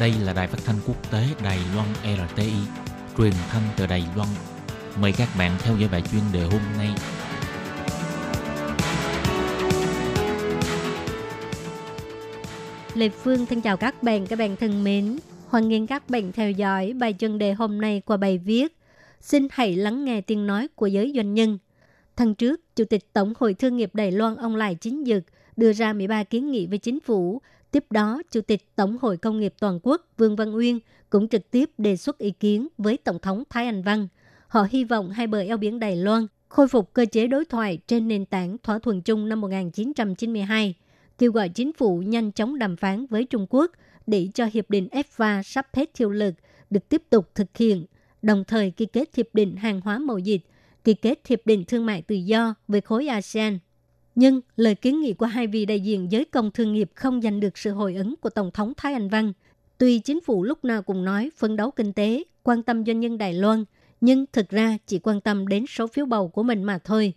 Đây là đài phát thanh quốc tế Đài Loan RTI, truyền thanh từ Đài Loan. Mời các bạn theo dõi bài chuyên đề hôm nay. Lê Phương thân chào các bạn, các bạn thân mến. Hoan nghênh các bạn theo dõi bài chuyên đề hôm nay qua bài viết Xin hãy lắng nghe tiếng nói của giới doanh nhân. Tháng trước, Chủ tịch Tổng hội Thương nghiệp Đài Loan ông Lại Chính Dực đưa ra 13 kiến nghị với chính phủ Tiếp đó, Chủ tịch Tổng hội Công nghiệp Toàn quốc Vương Văn Uyên cũng trực tiếp đề xuất ý kiến với Tổng thống Thái Anh Văn. Họ hy vọng hai bờ eo biển Đài Loan khôi phục cơ chế đối thoại trên nền tảng thỏa thuận chung năm 1992, kêu gọi chính phủ nhanh chóng đàm phán với Trung Quốc để cho hiệp định EFTA sắp hết hiệu lực được tiếp tục thực hiện, đồng thời ký kết hiệp định hàng hóa mậu dịch, ký kết hiệp định thương mại tự do với khối ASEAN nhưng lời kiến nghị của hai vị đại diện giới công thương nghiệp không giành được sự hồi ứng của Tổng thống Thái Anh Văn. Tuy chính phủ lúc nào cũng nói phấn đấu kinh tế, quan tâm doanh nhân Đài Loan, nhưng thực ra chỉ quan tâm đến số phiếu bầu của mình mà thôi.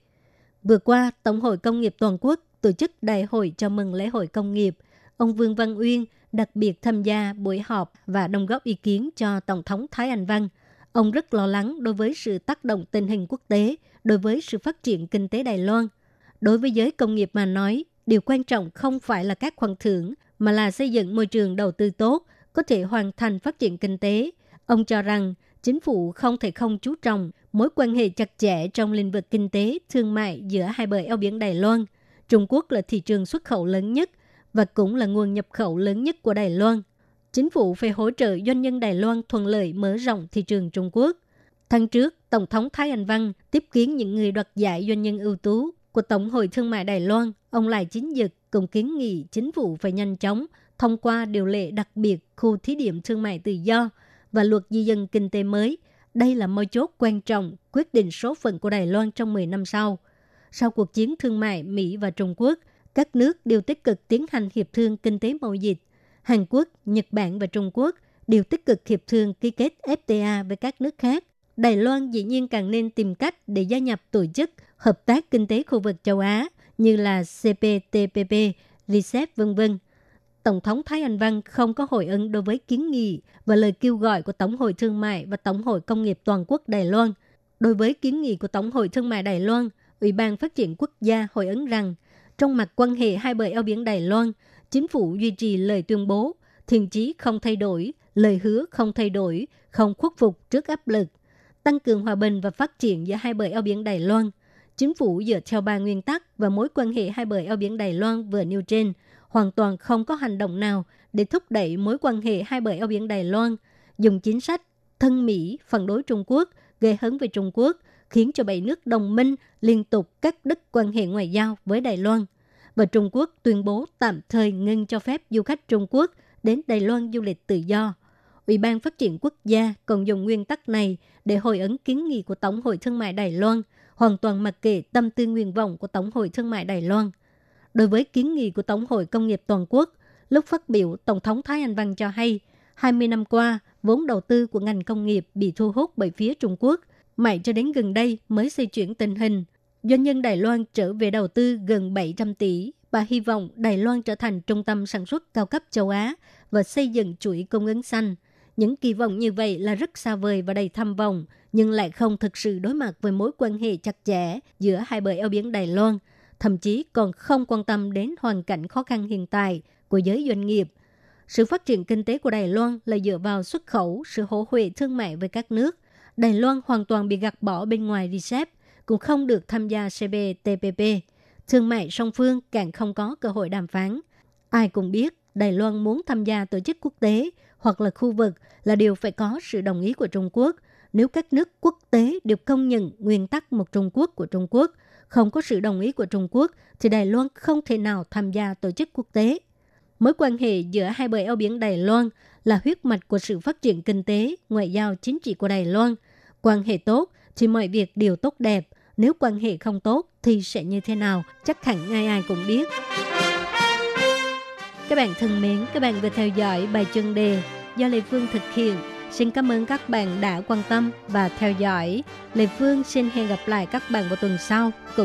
Vừa qua, Tổng hội Công nghiệp Toàn quốc tổ chức đại hội chào mừng lễ hội công nghiệp. Ông Vương Văn Uyên đặc biệt tham gia buổi họp và đồng góp ý kiến cho Tổng thống Thái Anh Văn. Ông rất lo lắng đối với sự tác động tình hình quốc tế, đối với sự phát triển kinh tế Đài Loan – Đối với giới công nghiệp mà nói, điều quan trọng không phải là các khoản thưởng, mà là xây dựng môi trường đầu tư tốt, có thể hoàn thành phát triển kinh tế. Ông cho rằng chính phủ không thể không chú trọng mối quan hệ chặt chẽ trong lĩnh vực kinh tế, thương mại giữa hai bờ eo biển Đài Loan. Trung Quốc là thị trường xuất khẩu lớn nhất và cũng là nguồn nhập khẩu lớn nhất của Đài Loan. Chính phủ phải hỗ trợ doanh nhân Đài Loan thuận lợi mở rộng thị trường Trung Quốc. Tháng trước, Tổng thống Thái Anh Văn tiếp kiến những người đoạt giải doanh nhân ưu tú của Tổng hội Thương mại Đài Loan, ông Lại Chính Dực cũng kiến nghị chính phủ phải nhanh chóng thông qua điều lệ đặc biệt khu thí điểm thương mại tự do và luật di dân kinh tế mới. Đây là mấu chốt quan trọng quyết định số phận của Đài Loan trong 10 năm sau. Sau cuộc chiến thương mại Mỹ và Trung Quốc, các nước đều tích cực tiến hành hiệp thương kinh tế mậu dịch. Hàn Quốc, Nhật Bản và Trung Quốc đều tích cực hiệp thương ký kết FTA với các nước khác. Đài Loan dĩ nhiên càng nên tìm cách để gia nhập tổ chức hợp tác kinh tế khu vực châu Á như là CPTPP, RCEP vân vân Tổng thống Thái Anh Văn không có hồi ứng đối với kiến nghị và lời kêu gọi của Tổng hội Thương mại và Tổng hội Công nghiệp Toàn quốc Đài Loan. Đối với kiến nghị của Tổng hội Thương mại Đài Loan, Ủy ban Phát triển Quốc gia hồi ứng rằng trong mặt quan hệ hai bờ eo biển Đài Loan, chính phủ duy trì lời tuyên bố, thiền chí không thay đổi, lời hứa không thay đổi, không khuất phục trước áp lực, tăng cường hòa bình và phát triển giữa hai bờ eo biển Đài Loan, chính phủ dựa theo ba nguyên tắc và mối quan hệ hai bờ eo biển Đài Loan vừa nêu trên, hoàn toàn không có hành động nào để thúc đẩy mối quan hệ hai bờ eo biển Đài Loan, dùng chính sách thân Mỹ phản đối Trung Quốc, gây hấn với Trung Quốc, khiến cho bảy nước đồng minh liên tục cắt đứt quan hệ ngoại giao với Đài Loan. Và Trung Quốc tuyên bố tạm thời ngưng cho phép du khách Trung Quốc đến Đài Loan du lịch tự do. Ủy ban Phát triển Quốc gia còn dùng nguyên tắc này để hồi ứng kiến nghị của Tổng hội Thương mại Đài Loan – hoàn toàn mặc kệ tâm tư nguyện vọng của Tổng hội Thương mại Đài Loan. Đối với kiến nghị của Tổng hội Công nghiệp Toàn quốc, lúc phát biểu, Tổng thống Thái Anh Văn cho hay, 20 năm qua, vốn đầu tư của ngành công nghiệp bị thu hút bởi phía Trung Quốc, mãi cho đến gần đây mới xây chuyển tình hình. Doanh nhân Đài Loan trở về đầu tư gần 700 tỷ và hy vọng Đài Loan trở thành trung tâm sản xuất cao cấp châu Á và xây dựng chuỗi cung ứng xanh. Những kỳ vọng như vậy là rất xa vời và đầy tham vọng, nhưng lại không thực sự đối mặt với mối quan hệ chặt chẽ giữa hai bờ eo biển Đài Loan, thậm chí còn không quan tâm đến hoàn cảnh khó khăn hiện tại của giới doanh nghiệp. Sự phát triển kinh tế của Đài Loan là dựa vào xuất khẩu, sự hỗ huệ thương mại với các nước. Đài Loan hoàn toàn bị gạt bỏ bên ngoài RCEP, cũng không được tham gia CPTPP. Thương mại song phương càng không có cơ hội đàm phán. Ai cũng biết Đài Loan muốn tham gia tổ chức quốc tế hoặc là khu vực là điều phải có sự đồng ý của Trung Quốc – nếu các nước quốc tế đều công nhận nguyên tắc một Trung Quốc của Trung Quốc, không có sự đồng ý của Trung Quốc, thì Đài Loan không thể nào tham gia tổ chức quốc tế. Mối quan hệ giữa hai bờ eo biển Đài Loan là huyết mạch của sự phát triển kinh tế, ngoại giao, chính trị của Đài Loan. Quan hệ tốt thì mọi việc đều tốt đẹp. Nếu quan hệ không tốt thì sẽ như thế nào? Chắc hẳn ai ai cũng biết. Các bạn thân mến, các bạn vừa theo dõi bài chân đề do Lê Phương thực hiện Xin cảm ơn các bạn đã quan tâm và theo dõi. Lê Phương xin hẹn gặp lại các bạn vào tuần sau.